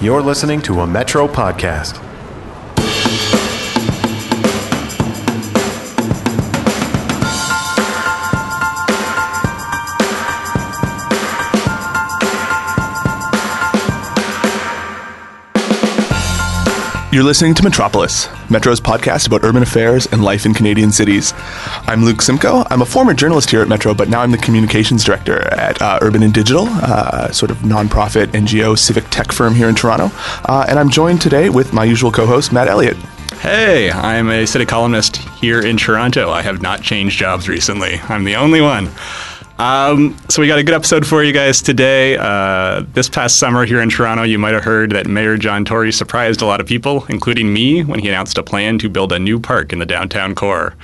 You're listening to a Metro podcast. You're listening to Metropolis, Metro's podcast about urban affairs and life in Canadian cities. I'm Luke Simcoe. I'm a former journalist here at Metro, but now I'm the communications director at uh, Urban and Digital, uh, sort of nonprofit NGO civic tech firm here in Toronto. Uh, and I'm joined today with my usual co host, Matt Elliott. Hey, I'm a city columnist here in Toronto. I have not changed jobs recently. I'm the only one. Um, so we got a good episode for you guys today. Uh, this past summer here in Toronto, you might have heard that Mayor John Tory surprised a lot of people, including me, when he announced a plan to build a new park in the downtown core.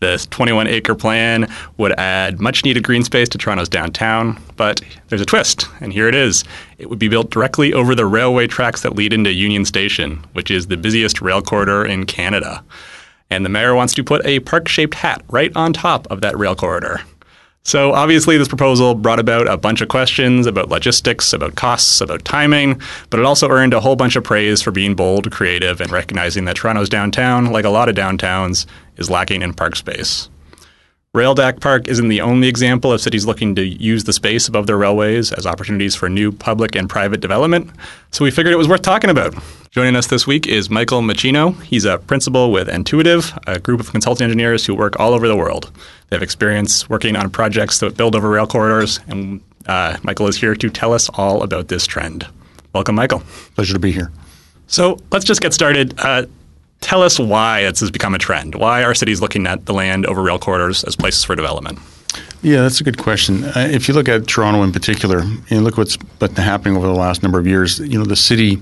This 21 acre plan would add much needed green space to Toronto's downtown, but there's a twist, and here it is. It would be built directly over the railway tracks that lead into Union Station, which is the busiest rail corridor in Canada. And the mayor wants to put a park shaped hat right on top of that rail corridor. So obviously, this proposal brought about a bunch of questions about logistics, about costs, about timing, but it also earned a whole bunch of praise for being bold, creative, and recognizing that Toronto's downtown, like a lot of downtowns, is lacking in park space. Rail Deck Park isn't the only example of cities looking to use the space above their railways as opportunities for new public and private development, so we figured it was worth talking about. Joining us this week is Michael Meschino. He's a principal with Entuitive, a group of consulting engineers who work all over the world. They have experience working on projects that build over rail corridors, and uh, Michael is here to tell us all about this trend. Welcome, Michael. Pleasure to be here. So let's just get started. Uh, tell us why this has become a trend. Why are cities looking at the land over rail corridors as places for development? Yeah, that's a good question. Uh, if you look at Toronto in particular, and look what's been happening over the last number of years, you know, the city,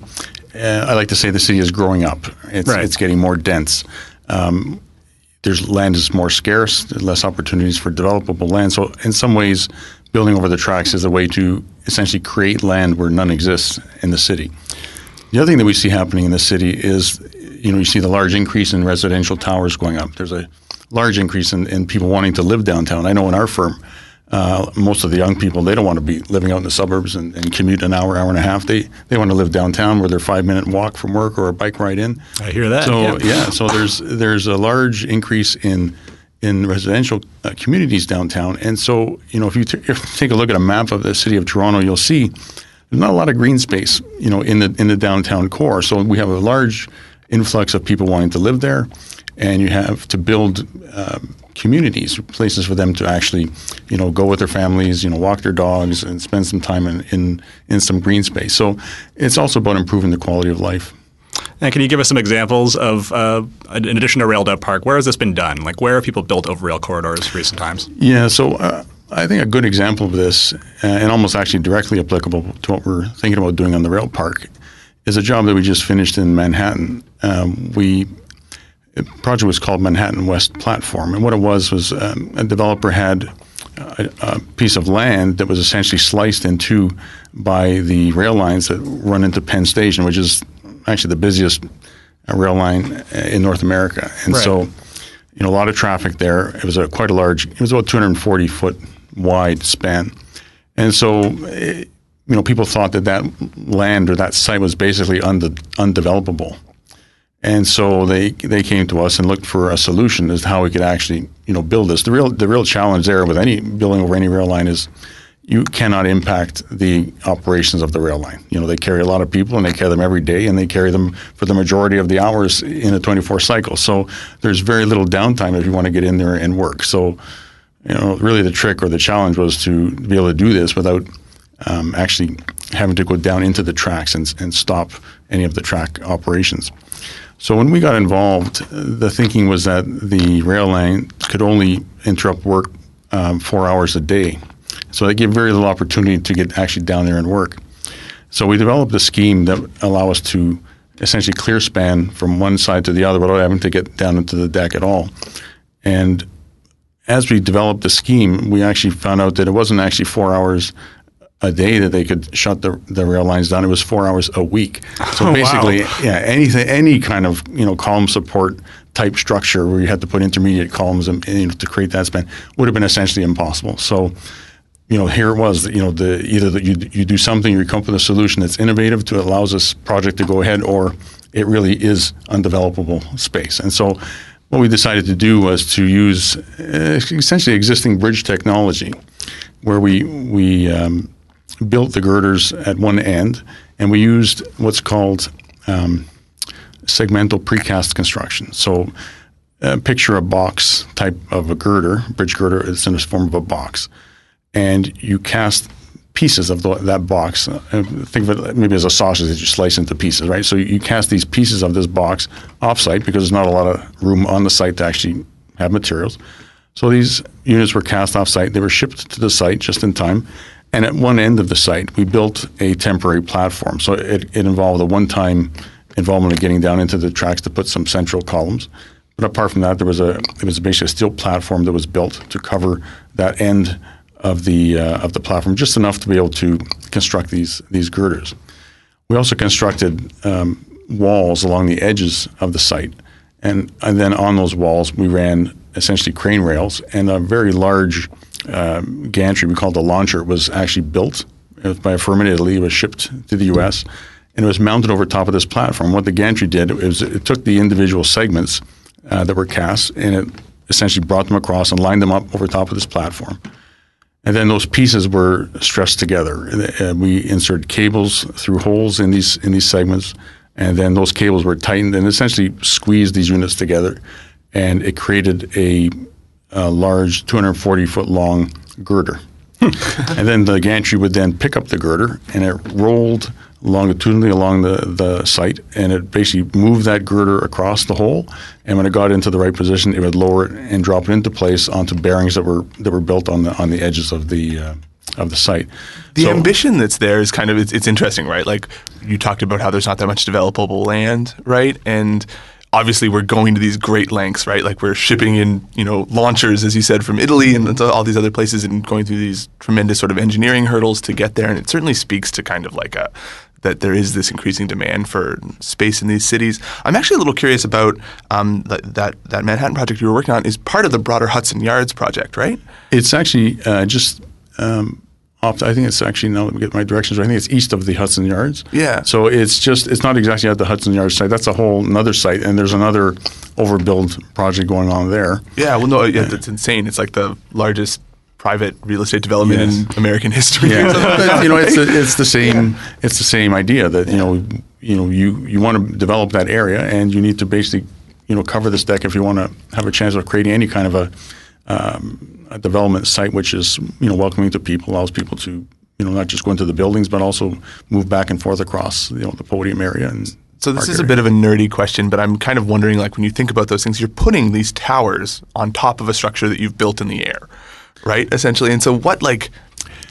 uh, I like to say the city is growing up. It's, Right. it's getting more dense. Um, there's land is more scarce, less opportunities for developable land. So in some ways, building over the tracks is a way to essentially create land where none exists in the city. The other thing that we see happening in the city is, you know, you see the large increase in residential towers going up. There's a large increase in, in people wanting to live downtown. I know in our firm, uh, most of the young people they don't want to be living out in the suburbs and, and commute an hour, hour and a half. They they want to live downtown where they're five minute walk from work or a bike ride in. I hear that. So yeah. yeah, so there's there's a large increase in in residential uh, communities downtown, and so you know if you, t- if you take a look at a map of the city of Toronto, you'll see there's not a lot of green space, you know, in the in the downtown core. So we have a large influx of people wanting to live there, and you have to build um, communities, places for them to actually, you know, go with their families, you know, walk their dogs, and spend some time in in, in some green space. So it's also about improving the quality of life. And can you give us some examples of, uh, in addition to Rail Deck Park, where has this been done? Like, where have people built over rail corridors recent times? Yeah, so uh, I think a good example of this, uh, and almost actually directly applicable to what we're thinking about doing on the rail park, is a job that we just finished in Manhattan. Um, we the project was called Manhattan West Platform, and what it was was um, a developer had a, a piece of land that was essentially sliced in two by the rail lines that run into Penn Station, which is actually the busiest uh, rail line uh, in North America, and Right. so you know, a lot of traffic there. It was a quite a large. It was about 240 foot wide span, and so you know, people thought that that land or that site was basically unde- undevelopable, and so they they came to us and looked for a solution as to how we could actually you know build this. The real the real challenge there with any building over any rail line is you cannot impact the operations of the rail line. You know, they carry a lot of people and they carry them every day and they carry them for the majority of the hours in a 24 cycle. So there's very little downtime if you want to get in there and work. So, you know, really the trick or the challenge was to be able to do this without um, actually having to go down into the tracks and, and stop any of the track operations. So when we got involved, the thinking was that the rail line could only interrupt work um, four hours a day. So they gave very little opportunity to get actually down there and work. So we developed a scheme that allow us to essentially clear span from one side to the other without having to get down into the deck at all. And as we developed the scheme, we actually found out that it wasn't actually four hours a day that they could shut the, the rail lines down. It was four hours a week. So Oh, wow. basically, yeah, anything, any kind of you know column support type structure where you had to put intermediate columns and, you know, to create that span would have been essentially impossible. So, you know, here it was. You know, the either that you you do something, you come up with a solution that's innovative to allows this project to go ahead, or it really is undevelopable space. And so, what we decided to do was to use uh, essentially existing bridge technology, where we we um, built the girders at one end, and we used what's called um, segmental precast construction. So, uh, picture a box type of a girder, bridge girder. It's in the form of a box, and you cast pieces of the, that box. Uh, think of it maybe as a sausage that you slice into pieces, right? So you cast these pieces of this box off-site because there's not a lot of room on the site to actually have materials. So these units were cast off-site. They were shipped to the site just in time. And at one end of the site, we built a temporary platform. So it, it involved a one-time involvement of getting down into the tracks to put some central columns. But apart from that, there was a it was basically a steel platform that was built to cover that end of the uh, of the platform, just enough to be able to construct these these girders. We also constructed um, walls along the edges of the site, and and then on those walls we ran essentially crane rails and a very large uh, gantry we called the launcher was actually built it was by a firm in Italy. It was shipped to the U.S. and it was mounted over top of this platform. What the gantry did was it took the individual segments uh, that were cast and it essentially brought them across and lined them up over top of this platform. And then those pieces were stressed together. Uh, we inserted cables through holes in these in these segments, and then those cables were tightened and essentially squeezed these units together, and it created a, a large 240 foot long girder. and then the gantry would then pick up the girder, and it rolled longitudinally along the, the site, and it basically moved that girder across the hole. And when it got into the right position, it would lower it and drop it into place onto bearings that were that were built on the on the edges of the uh, of the site. The so, ambition that's there is kind of it's, it's interesting, right? Like you talked about how there's not that much developable land, right? And obviously we're going to these great lengths, right? Like we're shipping in, you know, launchers, as you said, from Italy and all these other places, and going through these tremendous sort of engineering hurdles to get there. And it certainly speaks to kind of like a that there is this increasing demand for space in these cities. I'm actually a little curious about um, that, that, that Manhattan project you were working on is part of the broader Hudson Yards project, right? It's actually uh, just. Um, off, I think it's actually now let me get my directions. Right. I think it's east of the Hudson Yards. Yeah. So it's just it's not exactly at the Hudson Yards site. That's a whole another site, and there's another overbuild project going on there. Yeah. Well, no, yeah, that's insane. It's like the largest private real estate development yes. in American history. Yeah. you know, it's the, it's the same yeah. it's the same idea that you know you know you you want to develop that area and you need to basically you know cover this deck if you want to have a chance of creating any kind of a, um, a development site which is you know welcoming to people allows people to you know not just go into the buildings but also move back and forth across you know the podium area and so this is a bit of a nerdy question, but I'm kind of wondering, like, when you think about those things, you're putting these towers on top of a structure that you've built in the air right? Essentially, and so what like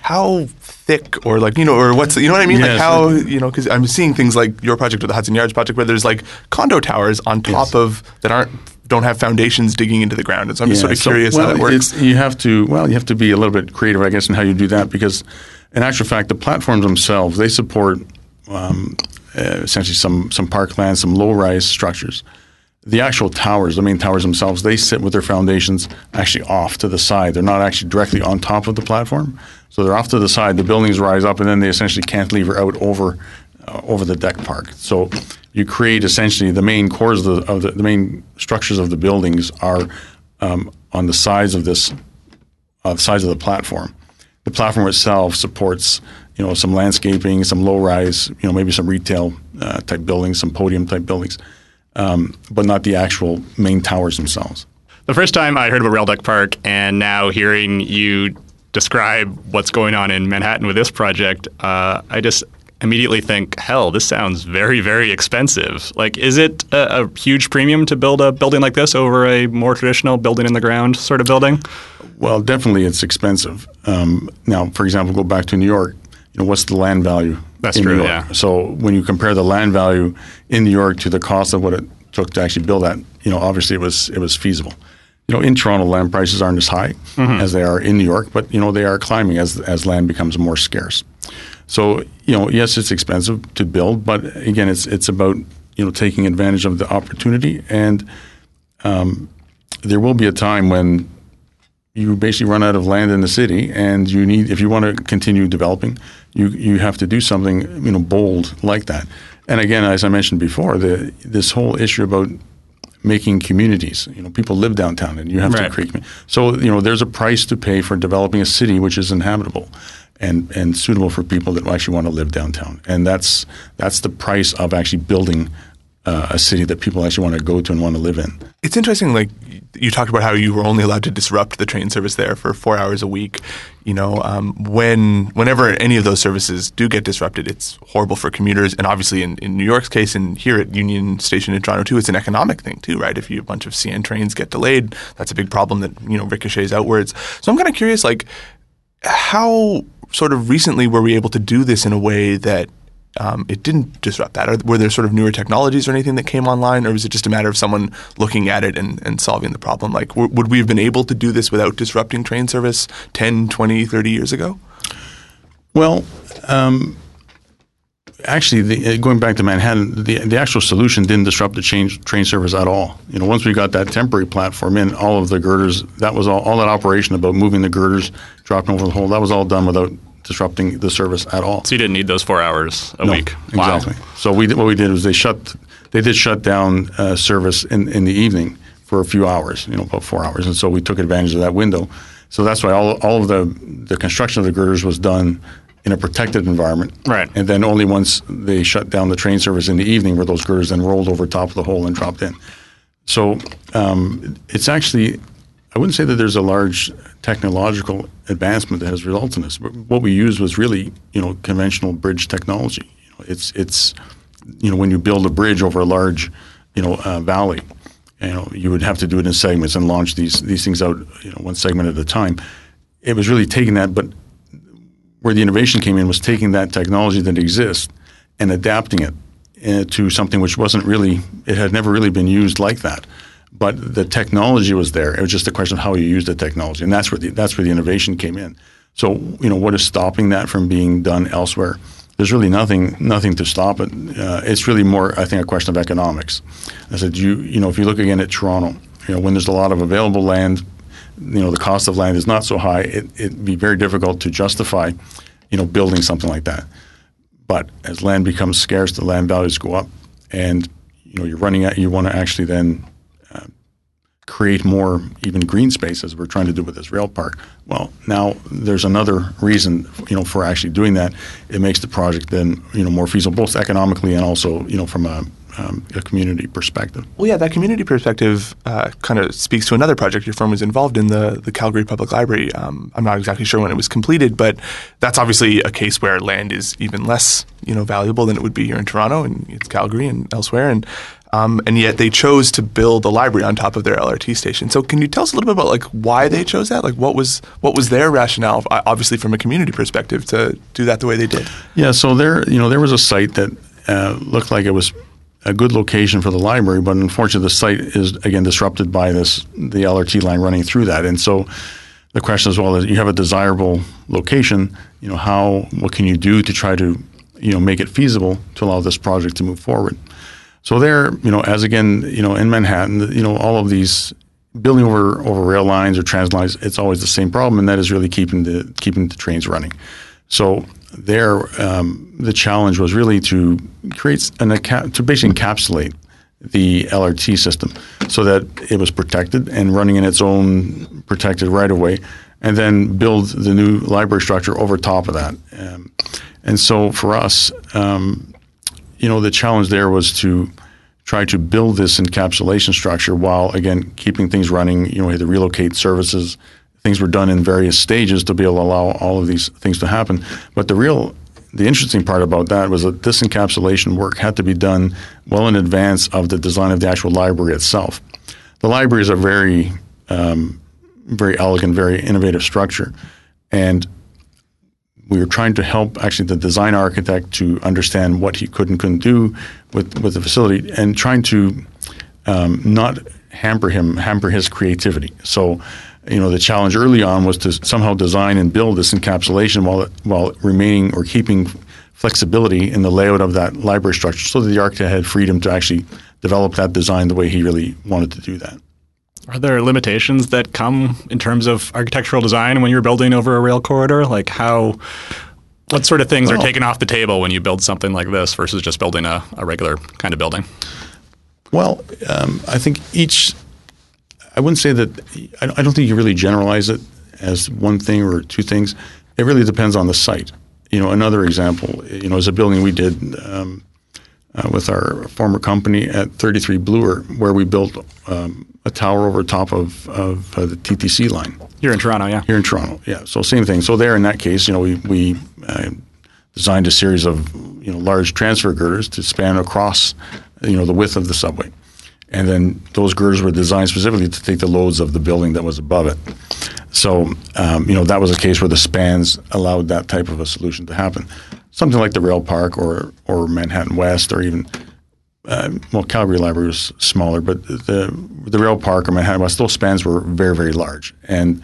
how thick or like you know or what's you know what I mean? like how you know because I'm seeing things like your project or the Hudson Yards project where there's like condo towers on top yes. of that aren't don't have foundations digging into the ground. And so I'm yeah, just sort of so, curious well, how that works. You have to well you have to be a little bit creative, I guess, in how you do that because in actual fact the platforms themselves they support um, uh, essentially some some parkland, some low rise structures the actual towers, the main towers themselves, they sit with their foundations actually off to the side. They're not actually directly on top of the platform, so they're off to the side. The buildings rise up, and then they essentially cantilever out over uh, over the deck park. So you create essentially the main cores of the, of the, the main structures of the buildings are um, on the sides of this uh, sides of the platform. The platform itself supports you know some landscaping, some low rise, you know maybe some retail uh, type buildings, some podium type buildings um, but not the actual main towers themselves. The first time I heard about Rail Deck Park, and now hearing you describe what's going on in Manhattan with this project, uh, I just immediately think, hell, this sounds very, very expensive. Like, is it a, a, huge premium to build a building like this over a more traditional building in the ground sort of building? Well, definitely it's expensive. Um, now, for example, go back to New York. You know, what's the land value that's true. Yeah. So when you compare the land value in New York to the cost of what it took to actually build that, you know, obviously it was it was feasible. You know, in Toronto, land prices aren't as high mm-hmm. as they are in New York, but you know they are climbing as as land becomes more scarce. So you know, yes, it's expensive to build, but again, it's it's about you know taking advantage of the opportunity, and um, there will be a time when you basically run out of land in the city, and you need if you want to continue developing, you you have to do something you know bold like that. And again, as I mentioned before, the this whole issue about making communities. You know, people live downtown, and you have Right. to create. So you know, there's a price to pay for developing a city which is inhabitable. And, and suitable for people that actually want to live downtown, and that's that's the price of actually building uh, a city that people actually want to go to and want to live in. It's interesting, like you talked about how you were only allowed to disrupt the train service there for four hours a week. You know, um, when whenever any of those services do get disrupted, it's horrible for commuters. And obviously, in, in New York's case, and here at Union Station in Toronto too, it's an economic thing too, right? If you a bunch of CN trains get delayed, that's a big problem that you know ricochets outwards. So I'm kind of curious, like how sort of recently were we able to do this in a way that um, it didn't disrupt that? Or were there sort of newer technologies or anything that came online, or was it just a matter of someone looking at it and, and solving the problem? Like, w- would we have been able to do this without disrupting train service 10, 20, 30 years ago? Well, um, actually, the, uh, going back to Manhattan, the, the actual solution didn't disrupt the train, train service at all. You know, once we got that temporary platform in, all of the girders, that was all, all that operation about moving the girders, dropping over the hole, that was all done without disrupting the service at all. So you didn't need those four hours a No, week. Wow. Exactly. So we what we did was they shut they did shut down uh, service in, in the evening for a few hours, you know, about four hours, and so we took advantage of that window. So that's why all, all of the the construction of the girders was done in a protected environment. Right. And then only once they shut down the train service in the evening were those girders then rolled over top of the hole and dropped in. So um, it's actually, I wouldn't say that there's a large technological advancement that has resulted in this. But what we used was really, you know, conventional bridge technology. You know, it's it's, you know, when you build a bridge over a large, you know, uh, valley, you know, you would have to do it in segments and launch these these things out, you know, one segment at a time. It was really taking that, but where the innovation came in was taking that technology that exists and adapting it uh, to something which wasn't really, it had never really been used like that. But the technology was there. It was just a question of how you use the technology, and that's where the, that's where the innovation came in. So, you know, what is stopping that from being done elsewhere? There's really nothing nothing to stop it. Uh, it's really more, I think, a question of economics. I said, you you know, if you look again at Toronto, you know, when there's a lot of available land, you know, the cost of land is not so high. It, it'd be very difficult to justify, you know, building something like that. But as land becomes scarce, the land values go up, and you know, you're running out. You want to actually then uh, create more even green space as we're trying to do with this rail park. Well, now there's another reason, you know, for actually doing that. It makes the project then, you know, more feasible, both economically and also, you know, from a, um, a community perspective. Well, yeah, that community perspective uh, kind of speaks to another project your firm was involved in, the, the Calgary Public Library. Um, I'm not exactly sure when it was completed, but that's obviously a case where land is even less, you know, valuable than it would be here in Toronto and it's Calgary and elsewhere. And um, and yet they chose to build a library on top of their LRT station. So can you tell us a little bit about like why they chose that? Like what was what was their rationale, uh, obviously from a community perspective, to do that the way they did? Yeah, so there, you know, there was a site that uh, looked like it was a good location for the library, but unfortunately, the site is again disrupted by this the LRT line running through that, and so the question as well, is, you have a desirable location, you know, how what can you do to try to you know make it feasible to allow this project to move forward? So there, you know, as again, you know, in Manhattan, you know, all of these building over over rail lines or trans lines, it's always the same problem, and that is really keeping the keeping the trains running. So there, um, the challenge was really to create an to basically encapsulate the LRT system so that it was protected and running in its own protected right of way, and then build the new library structure over top of that. Um, and so for us, um, you know, the challenge there was to try to build this encapsulation structure while again keeping things running. You know, we had to relocate services. Things were done in various stages to be able to allow all of these things to happen. But the real, the interesting part about that was that this encapsulation work had to be done well in advance of the design of the actual library itself. The library is a very, um, very elegant, very innovative structure, and we were trying to help actually the design architect to understand what he could and couldn't do with, with the facility and trying to um, not hamper him, hamper his creativity. So, you know, the challenge early on was to somehow design and build this encapsulation while while remaining or keeping flexibility in the layout of that library structure so that the architect had freedom to actually develop that design the way he really wanted to do that. Are there limitations that come in terms of architectural design when you're building over a rail corridor? Like how, what sort of things are taken off the table when you build something like this versus just building a, a regular kind of building? Well, um, I think each. I wouldn't say that. I don't think you really generalize it as one thing or two things. It really depends on the site. You know, another example. You know, is a building we did um, uh, with our former company at 33 Bloor, where we built um, a tower over top of of uh, the TTC line Here in Toronto, yeah. here in Toronto. Yeah, so same thing. So there, in that case, you know, we we uh, designed a series of you know large transfer girders to span across you know the width of the subway, and then those girders were designed specifically to take the loads of the building that was above it. So um, you know that was a case where the spans allowed that type of a solution to happen. Something like the rail park or or Manhattan West or even uh, well, Calgary Library was smaller, but the the rail park or Manhattan West, those spans were very, very large. And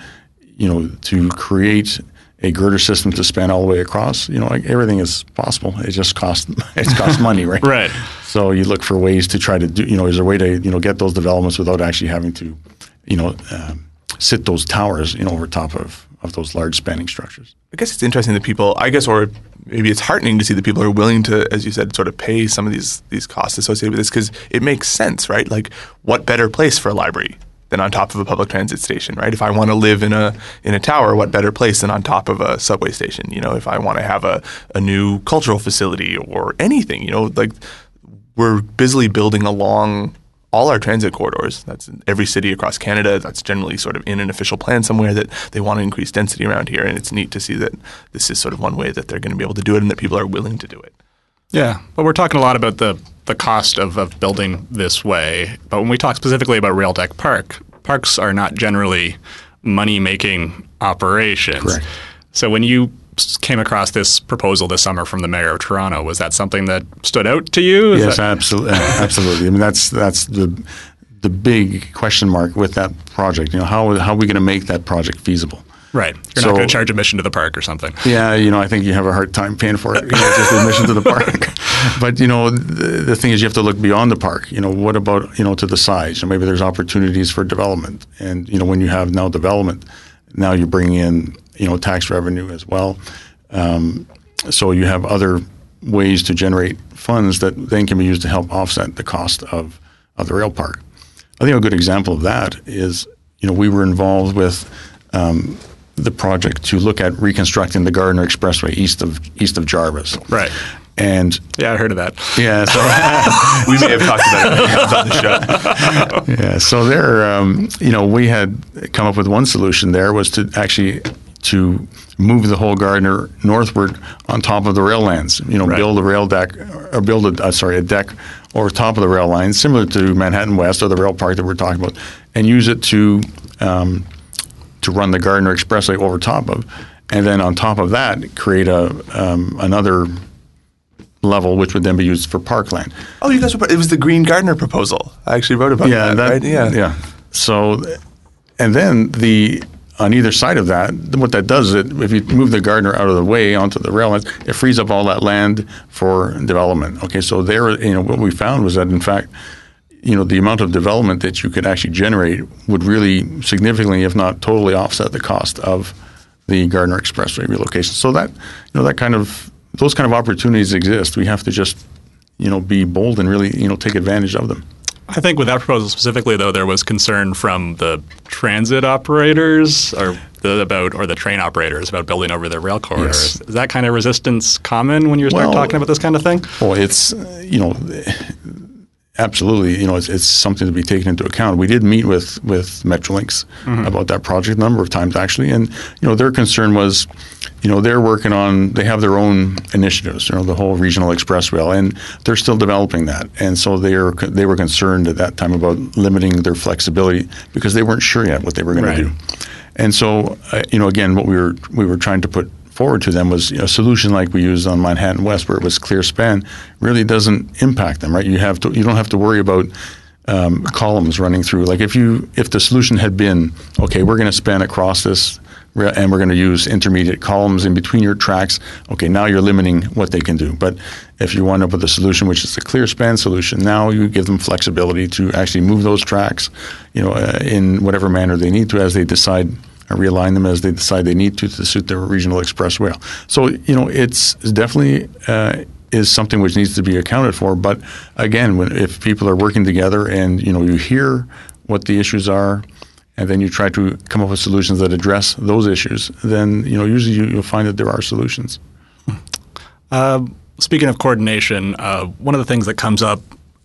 you know, to create a girder system to span all the way across, you know, like everything is possible. It just costs it costs money, right? Right. So you look for ways to try to do. You know, is there a way to you know get those developments without actually having to, you know, um, sit those towers, you know, over top of of those large spanning structures. I guess it's interesting that people, I guess, or maybe it's heartening to see that people are willing to, as you said, sort of pay some of these these costs associated with this because it makes sense, right? Like, what better place for a library than on top of a public transit station, right? If I want to live in a in a tower, what better place than on top of a subway station? You know, if I want to have a, a new cultural facility or anything, you know, like we're busily building along all our transit corridors. That's in every city across Canada. That's generally sort of in an official plan somewhere that they want to increase density around here. And it's neat to see that this is sort of one way that they're going to be able to do it and that people are willing to do it. Yeah, but we're talking a lot about the the cost of, of building this way. But when we talk specifically about Rail Deck Park, parks are not generally money making operations. Correct. So when you came across this proposal this summer from the mayor of Toronto, was that something that stood out to you? Is Yes, that- absolutely, absolutely. I mean, that's that's the the big question mark with that project. You know, how how are we going to make that project feasible? Right. You're So- not going to charge admission to the park or something. Yeah, you know, I think you have a hard time paying for it, you know, just admission to the park. But you know, the, the thing is, you have to look beyond the park. You know, what about you know to the sides? And maybe there's opportunities for development. And you know, when you have now development, now you bring in you know tax revenue as well. Um, so you have other ways to generate funds that then can be used to help offset the cost of of the rail park. I think a good example of that is, you know, we were involved with um, the project to look at reconstructing the Gardiner Expressway east of east of Jarvis. Right. And Yeah, I heard of that. yeah, so We may have talked about it when it comes on the show. yeah, so there, um, you know, we had come up with one solution. There was to actually to move the whole Gardiner northward on top of the rail lines. You know, Right. build a rail deck or build a uh, sorry a deck over top of the rail line, similar to Manhattan West or the rail park that we're talking about, and use it to um, to run the Gardiner Expressway over top of, and then on top of that create a um, another level which would then be used for parkland. Oh, you guys were, it was the Green Gardiner proposal. I actually wrote about yeah, that, that, right? Yeah. yeah. So, and then the on either side of that, what that does is it, if you move the Gardiner out of the way onto the rail lines, it frees up all that land for development. Okay, so there, you know, what we found was that in fact, you know, the amount of development that you could actually generate would really significantly, if not totally, offset the cost of the Gardiner Expressway relocation. So that, you know, that kind of those kind of opportunities exist. We have to just, you know, be bold and really, you know, take advantage of them. I think with that proposal specifically, though, there was concern from the transit operators or the, about or the train operators about building over their rail corridors. Yes. Is that kind of resistance common when you start Well- talking about this kind of thing? Well, it's you know, absolutely, you know, it's, it's something to be taken into account. We did meet with with Metrolinx about that project a number of times actually, and you know, their concern was, you know, they're working on they have their own initiatives, you know, the whole regional express rail, and they're still developing that, and so they are they were concerned at that time about limiting their flexibility because they weren't sure yet what they were going Right. to do. And so, uh, you know, again, what we were we were trying to put forward to them was you know, a solution like we used on Manhattan West, where it was clear span, really doesn't impact them, right? You have to you don't have to worry about um, columns running through. Like if you if the solution had been okay, we're going to span across this And we're going to use intermediate columns in between your tracks. Okay, now you're limiting what they can do. But if you wind up with a solution which is a clear span solution, now you give them flexibility to actually move those tracks, you know, uh, in whatever manner they need to as they decide or realign them as they decide they need to to suit their regional express rail. So you know, it's definitely uh, is something which needs to be accounted for. But again, when, if people are working together and you know you hear what the issues are, and then you try to come up with solutions that address those issues, then you know usually you, you'll find that there are solutions. Uh, speaking of coordination, uh, one of the things that comes up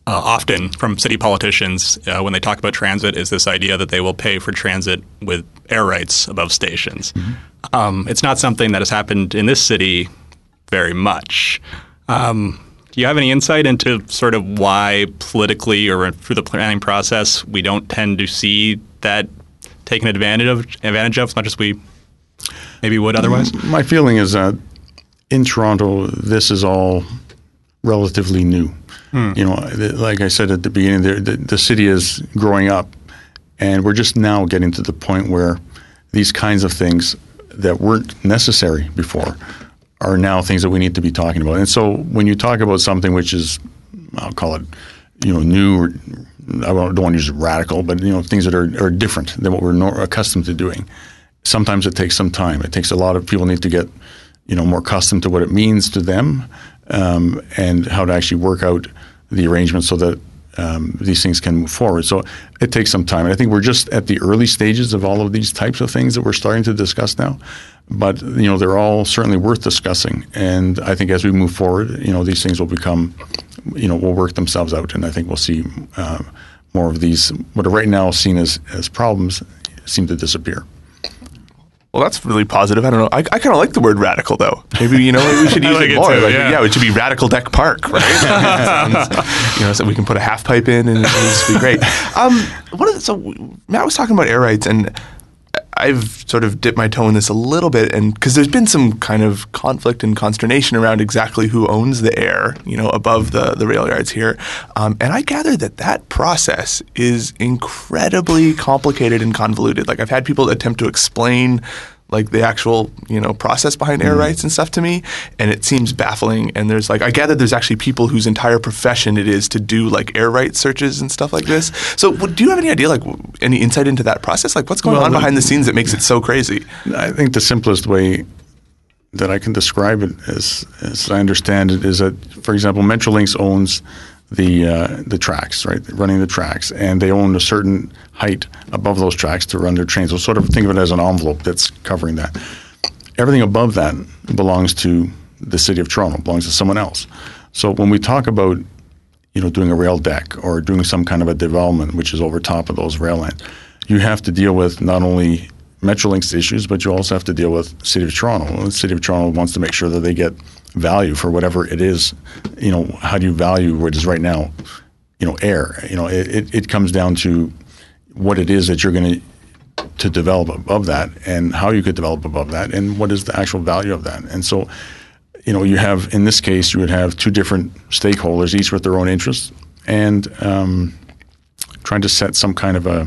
uh, often from city politicians uh, when they talk about transit is this idea that they will pay for transit with air rights above stations. Um, it's not something that has happened in this city very much. Um, do you have any insight into sort of why politically or through the planning process we don't tend to see that taken advantage of advantage of as much as we maybe would otherwise? My feeling is that in Toronto, this is all relatively new. Hmm. You know, like I said at the beginning, the, the, the city is growing up, and we're just now getting to the point where these kinds of things that weren't necessary before are now things that we need to be talking about. And so, when you talk about something which is, I'll call it, you know, new or I don't want to use radical, but you know, things that are, are different than what we're nor- accustomed to doing. Sometimes it takes some time. It takes a lot of people need to get, you know, more accustomed to what it means to them, um, and how to actually work out the arrangements so that um, these things can move forward. So it takes some time. And I think we're just at the early stages of all of these types of things that we're starting to discuss now. But you know, they're all certainly worth discussing. And I think as we move forward, you know, these things will become, you know, will work themselves out. And I think we'll see uh, more of these what are right now seen as as problems seem to disappear. Well, that's really positive. I don't know. I, I kind of like the word radical, though. Maybe you know maybe we should use like it more. too, like, yeah. it should be Radical Deck Park, right? Sounds- you know, so we can put a half pipe in, and it'll be great. Um, what is, so Matt was talking about air rights, and I've sort of dipped my toe in this a little bit, and because there's been some kind of conflict and consternation around exactly who owns the air, you know, above the the rail yards here, um, and I gather that that process is incredibly complicated and convoluted. Like I've had people attempt to explain like the actual you know process behind air mm-hmm. rights and stuff to me and it seems baffling and there's like i gather there's actually people whose entire profession it is to do like air rights searches and stuff like this. So what, do you have any idea like any insight into that process? Like what's going Well, on the- behind the scenes that makes it so crazy? I think the simplest way that I can describe it, as as I understand it, is that, for example, Metrolinx owns the uh, the tracks, right, running the tracks, and they own a certain height above those tracks to run their trains. So sort of think of it as an envelope that's covering that. Everything above that belongs to the city of Toronto, belongs to someone else. So when we talk about you know, doing a rail deck or doing some kind of a development which is over top of those rail lines, you have to deal with not only Metrolinx issues, but you also have to deal with City of Toronto. The City of Toronto wants to make sure that they get value for whatever it is. You know, how do you value what is right now, you know, air? You know, it, it, it comes down to what it is that you're going to to develop above that and how you could develop above that and what is the actual value of that. And so, you know, you have in this case you would have two different stakeholders, each with their own interests, and um, trying to set some kind of a,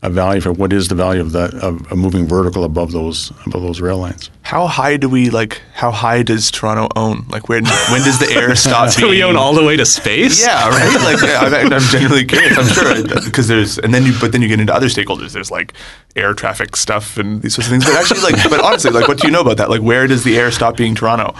a value for what is the value of that of, of moving vertical above those above those rail lines. how high do we like how high does toronto own like when when does the air stop Do we own all the way to space? Yeah, right. Like I'm, I'm genuinely curious. I'm sure because there's, and then you, but then you get into other stakeholders. There's like air traffic stuff and these sorts of things. But actually, like, but honestly, like, what do you know about that? Like, where does the air stop being Toronto?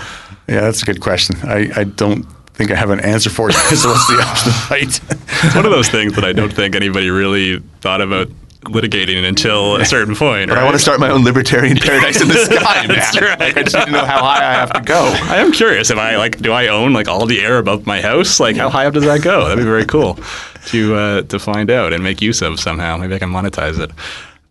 Yeah, that's a good question. I, I don't think I have an answer for you. so what's the option? height? It's one of those things that I don't think anybody really thought about litigating until a certain point. But I want to start my own libertarian paradise in the sky, man. Right. Like, I just need to know how high I have to go. I am curious if I like do I own like all the air above my house? Like how high up does that go? That'd be very cool to uh, to find out and make use of somehow. Maybe I can monetize it.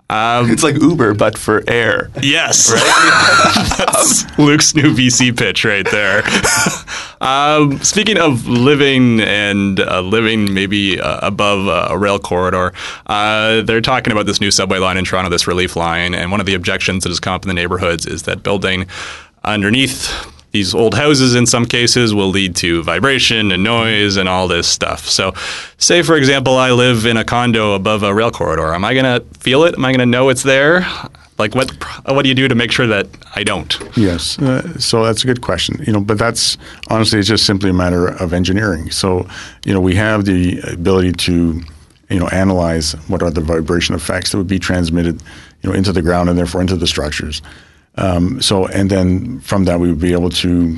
Um, It's like Uber, but for air. yes, that's Luke's new VC pitch right there. um, speaking of living and uh, living maybe uh, above uh, a rail corridor, uh, they're talking about this new subway line in Toronto, this relief line, and one of the objections that has come up in the neighborhoods is that building underneath these old houses in some cases will lead to vibration and noise and all this stuff. So, say for example, I live in a condo above a rail corridor. Am I going to feel it? Am I going to know it's there? Like what what do you do to make sure that I don't? Yes, uh, so that's a good question. You know, but that's honestly it's just simply a matter of engineering. So, you know, we have the ability to, you know, analyze what are the vibration effects that would be transmitted, you know, into the ground and therefore into the structures. Um, so, and then from that we would be able to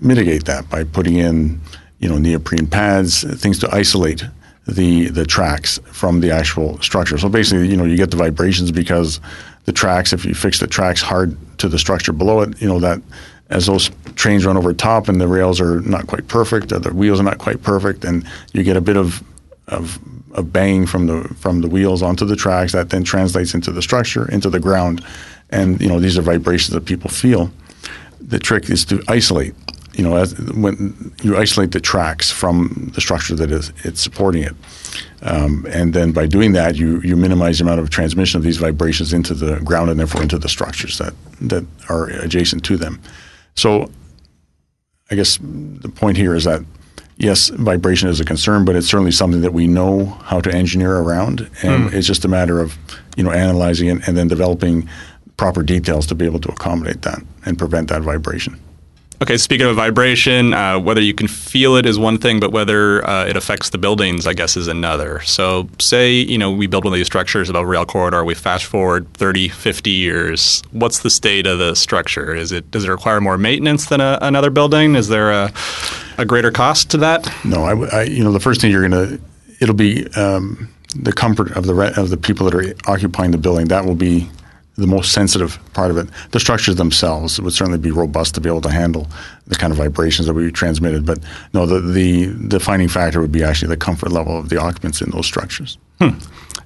mitigate that by putting in, you know, neoprene pads, things to isolate the the tracks from the actual structure. So basically, you know, you get the vibrations because the tracks, if you fix the tracks hard to the structure below it, you know that as those trains run over top and the rails are not quite perfect, or the wheels are not quite perfect, and you get a bit of of, of banging from the from the wheels onto the tracks that then translates into the structure, into the ground, and you know these are vibrations that people feel. The trick is to isolate. You know, as, when you isolate the tracks from the structure that is it's supporting it. Um, and then by doing that, you, you minimize the amount of transmission of these vibrations into the ground and therefore into the structures that, that are adjacent to them. So I guess the point here is that yes, vibration is a concern, but it's certainly something that we know how to engineer around, and mm. it's just a matter of you know analyzing it and then developing proper details to be able to accommodate that and prevent that vibration. Okay, speaking of vibration, uh, whether you can feel it is one thing, but whether uh, it affects the buildings, I guess, is another. So, say, you know, we build one of these structures above rail corridor, we fast forward 30, 50 years. What's the state of the structure? Is it Does it require more maintenance than a, another building? Is there a, a greater cost to that? No, I, I you know, the first thing you're going to, it'll be um, the comfort of the, of the people that are occupying the building. That will be the most sensitive part of it. The structures themselves would certainly be robust to be able to handle the kind of vibrations that be transmitted. But no, the, the defining factor would be actually the comfort level of the occupants in those structures. Hmm.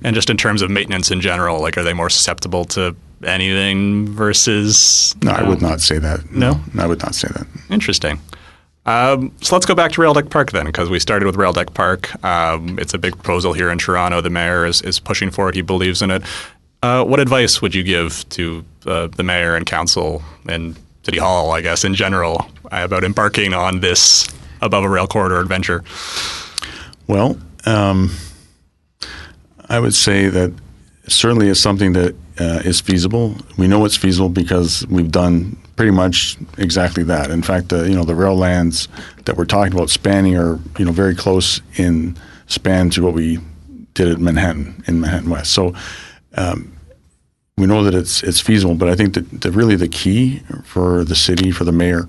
And just in terms of maintenance in general, like are they more susceptible to anything versus? No, I would not say that. No? no, I would not say that. Interesting. Um, so let's go back to Rail Deck Park then, because we started with Rail Deck Park. Um, it's a big proposal here in Toronto. The mayor is, is pushing for it. He believes in it. Uh, what advice would you give to uh, the mayor and council and city hall, I guess, in general, about embarking on this above a rail corridor adventure? Well, um, I would say that certainly is something that uh, is feasible. We know it's feasible because we've done pretty much exactly that. In fact, uh, you know, the rail lands that we're talking about spanning are you know very close in span to what we did at Manhattan in Manhattan West. So um, we know that it's it's feasible, but I think that, really the key for the city, for the mayor,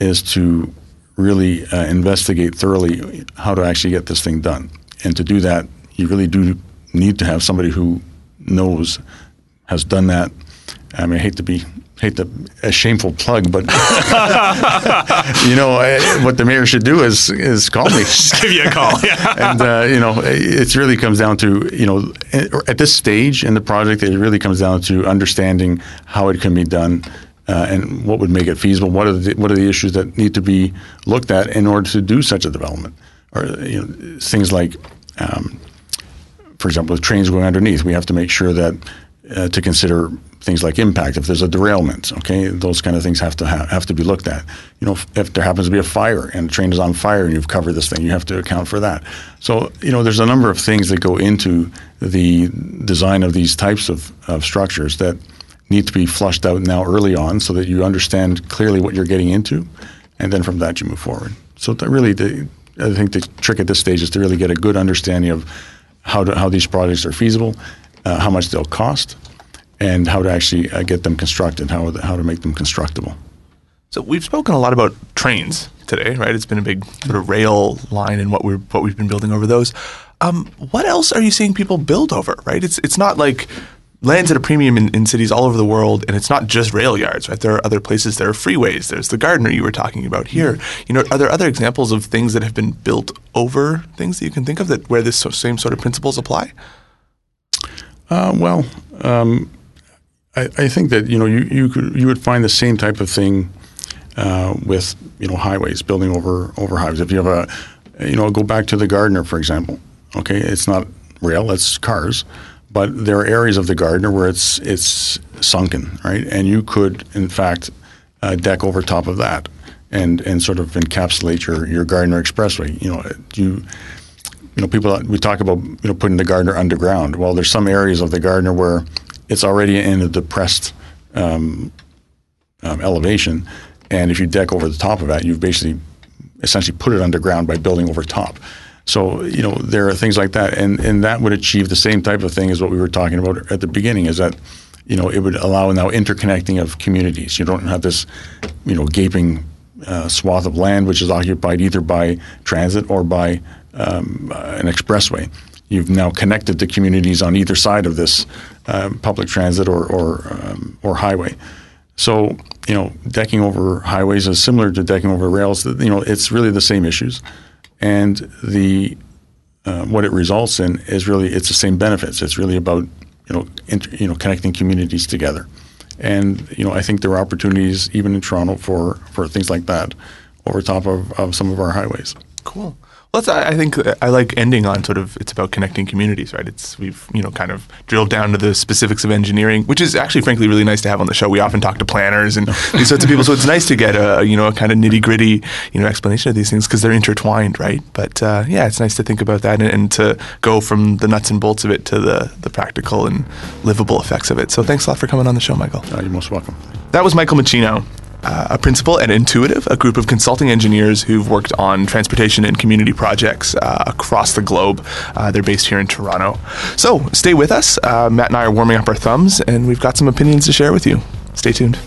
is to really uh, investigate thoroughly how to actually get this thing done. And to do that, you really do need to have somebody who knows, has done that. I mean, I hate to be hate the a shameful plug, but you know I, what the mayor should do is is call me, just give you a call, yeah. and uh, you know it really comes down to you know at this stage in the project, it really comes down to understanding how it can be done. Uh, and what would make it feasible? What are the what are the issues that need to be looked at in order to do such a development? Or you know, things like, um, for example, with trains going underneath, we have to make sure that uh, to consider things like impact. If there's a derailment, okay, those kind of things have to ha- have to be looked at. You know, if, if, there happens to be a fire and the train is on fire and you've covered this thing, you have to account for that. So you know, there's a number of things that go into the design of these types of, of structures that need to be flushed out now early on, so that you understand clearly what you're getting into, and then from that you move forward. So really, the, I think the trick at this stage is to really get a good understanding of how to, how these projects are feasible, uh, how much they'll cost and how to actually uh, get them constructed, how, how to make them constructible. So we've spoken a lot about trains today, right? It's been a big sort of rail line and what we're what we've been building over those. Um, what else are you seeing people build over? Right? It's it's not like lands at a premium in, in cities all over the world, and it's not just rail yards, right? There are other places. There are freeways. There's the Gardiner you were talking about here. You know, are there other examples of things that have been built over things that you can think of that where this same sort of principles apply? Uh, well, um, I, I, think that you know you you could you would find the same type of thing uh, with you know highways building over over highways. If you have a you know go back to the Gardiner for example. Okay, it's not rail, it's cars, but there are areas of the Gardiner where it's it's sunken, right? And you could in fact uh, deck over top of that and and sort of encapsulate your your Gardiner Expressway. You know you you know, people we talk about you know putting the Gardiner underground. Well, there's some areas of the Gardiner where it's already in a depressed um, um, elevation, and if you deck over the top of that, you've basically essentially put it underground by building over top. So you know there are things like that, and and that would achieve the same type of thing as what we were talking about at the beginning. Is that you know it would allow now interconnecting of communities. You don't have this you know gaping uh, swath of land which is occupied either by transit or by um, uh, an expressway. You've now connected the communities on either side of this um, public transit or or, um, or highway. So you know, decking over highways is similar to decking over rails. You know, it's really the same issues, and the uh, what it results in is really it's the same benefits. It's really about you know inter, you know connecting communities together, and you know I think there are opportunities even in Toronto for for things like that over top of, of some of our highways. Cool. That's, I think I like ending on sort of it's about connecting communities, right? It's we've you know kind of drilled down to the specifics of engineering, which is actually frankly really nice to have on the show. We often talk to planners and these sorts of people, so it's nice to get a you know a kind of nitty gritty you know explanation of these things because they're intertwined, right? But uh, yeah, it's nice to think about that and, and, to go from the nuts and bolts of it to the the practical and livable effects of it. So thanks a lot for coming on the show, Michael. Uh, you're most welcome. That was Michael Meschino uh, a principal at Entuitive, a group of consulting engineers who've worked on transportation and community projects uh, across the globe. Uh, they're based here in Toronto. So stay with us. Uh, Matt and I are warming up our thumbs, and we've got some opinions to share with you. Stay tuned.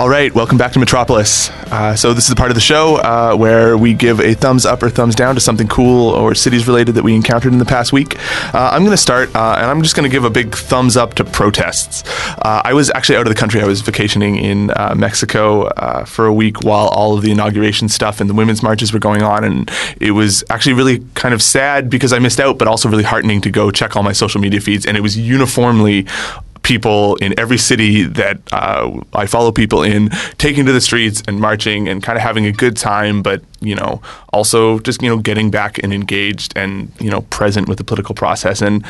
All right, welcome back to Metropolis. Uh, so this is the part of the show uh, where we give a thumbs up or thumbs down to something cool or cities related that we encountered in the past week. Uh, I'm going to start, uh, and I'm just going to give a big thumbs up to protests. Uh, I was actually out of the country. I was vacationing in uh, Mexico for a week while all of the inauguration stuff and the women's marches were going on, and it was actually really kind of sad because I missed out, but also really heartening to go check all my social media feeds, and it was uniformly people in every city that uh, I follow people in taking to the streets and marching and kind of having a good time, but you know also just you know getting back and engaged and you know present with the political process. And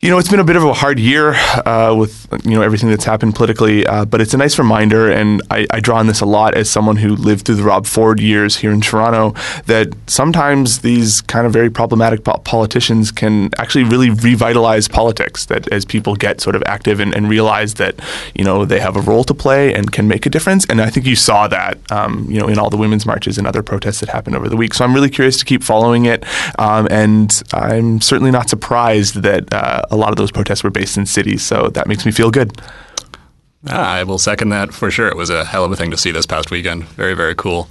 you know, it's been a bit of a hard year uh, with you know everything that's happened politically, uh, but it's a nice reminder, and I, I, draw on this a lot as someone who lived through the Rob Ford years here in Toronto. That sometimes these kind of very problematic po- politicians can actually really revitalize politics. That as people get sort of active and, and, realize that you know they have a role to play and can make a difference, and I think you saw that um, you know in all the women's marches and other protests that happened over the week. So I'm really curious to keep following it, um, and I'm certainly not surprised that. Uh, a lot of those protests were based in cities, so that makes me feel good. Ah, I will second that for sure. It was a hell of a thing to see this past weekend. Very, very cool.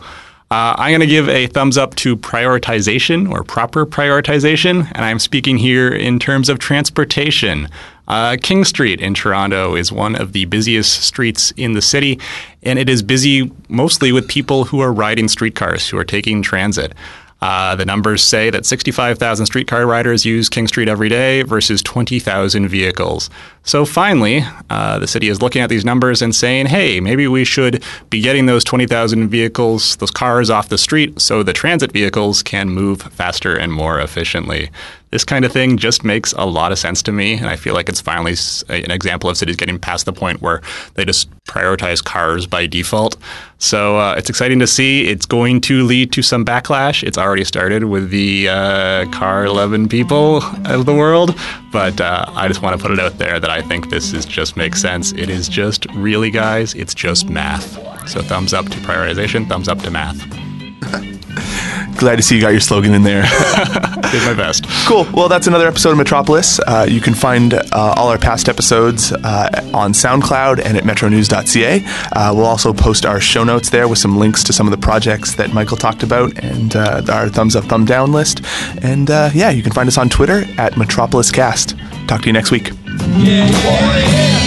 Uh, I'm going to give a thumbs up to prioritization or proper prioritization, and I'm speaking here in terms of transportation. Uh, King Street in Toronto is one of the busiest streets in the city, and it is busy mostly with people who are riding streetcars, who are taking transit. Uh, the numbers say that 65,000 streetcar riders use King Street every day versus 20,000 vehicles. So finally, uh, the city is looking at these numbers and saying, hey, maybe we should be getting those 20,000 vehicles, those cars off the street so the transit vehicles can move faster and more efficiently this kind of thing just makes a lot of sense to me. And I feel like it's finally an example of cities getting past the point where they just prioritize cars by default. So uh, it's exciting to see. It's going to lead to some backlash. It's already started with the uh, car 11 people of the world. But uh, I just want to put it out there that I think this is just makes sense. It is just really, guys, it's just math. So thumbs up to prioritization, thumbs up to math. Glad to see you got your slogan in there. Did my best. Cool. Well, that's another episode of Metropolis. Uh, you can find uh, all our past episodes uh, on SoundCloud and at metronews.ca. Uh, we'll also post our show notes there with some links to some of the projects that Michael talked about and uh, our thumbs up, thumb down list. And uh, yeah, you can find us on Twitter at MetropolisCast. Talk to you next week. Yeah, yeah,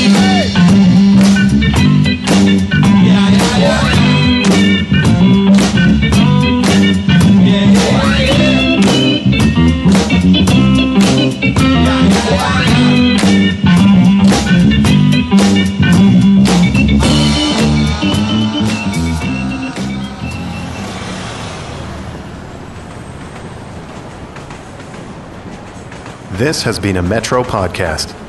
This has been a Metro podcast.